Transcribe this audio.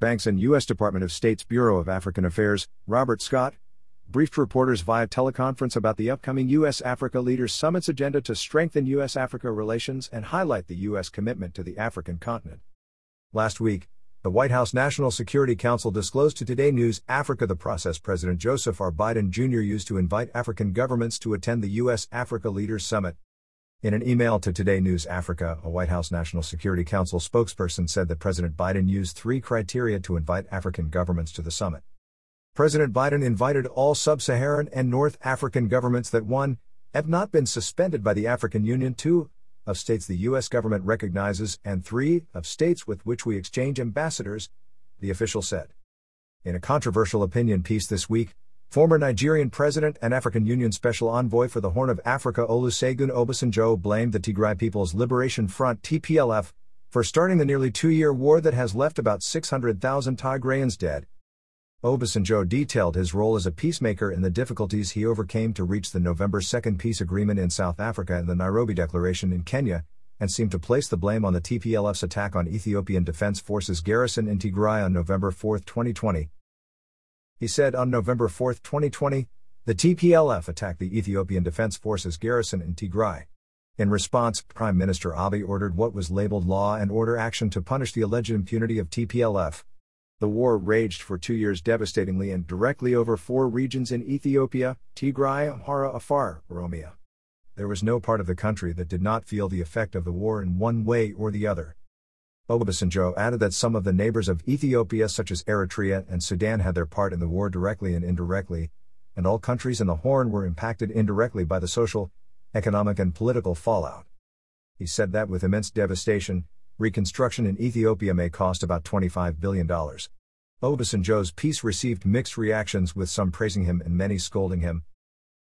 Banks and U.S. Department of State's Bureau of African Affairs, Robert Scott, briefed reporters via teleconference about the upcoming U.S. Africa Leaders Summit's agenda to strengthen U.S. Africa relations and highlight the U.S. commitment to the African continent. Last week, the White House National Security Council disclosed to Today News Africa the process President Joseph R. Biden Jr. used to invite African governments to attend the U.S. Africa Leaders Summit. In an email to Today News Africa, a White House National Security Council spokesperson said that President Biden used three criteria to invite African governments to the summit. President Biden invited all sub Saharan and North African governments that 1. have not been suspended by the African Union, 2. of states the U.S. government recognizes, and 3. of states with which we exchange ambassadors, the official said. In a controversial opinion piece this week, former Nigerian president and African Union special envoy for the Horn of Africa Olusegun Obasanjo blamed the Tigray People's Liberation Front TPLF for starting the nearly two year war that has left about 600,000 Tigrayans dead, Obasanjo detailed his role as a peacemaker in the difficulties he overcame to reach the November 2 peace agreement in South Africa and the Nairobi Declaration in Kenya, and seemed to place the blame on the TPLF's attack on Ethiopian Defense Forces garrison in Tigray on November 4, 2020. He said on November 4, 2020, the TPLF attacked the Ethiopian Defense Forces garrison in Tigray. In response, Prime Minister Abiy ordered what was labeled law and order action to punish the alleged impunity of TPLF. The war raged for two years devastatingly and directly over four regions in Ethiopia Tigray, Amhara, Afar, Oromia. There was no part of the country that did not feel the effect of the war in one way or the other. Obasanjo added that some of the neighbors of Ethiopia, such as Eritrea and Sudan, had their part in the war directly and indirectly, and all countries in the Horn were impacted indirectly by the social, economic, and political fallout. He said that with immense devastation, reconstruction in Ethiopia may cost about $25 billion. Obasanjo's piece received mixed reactions with some praising him and many scolding him,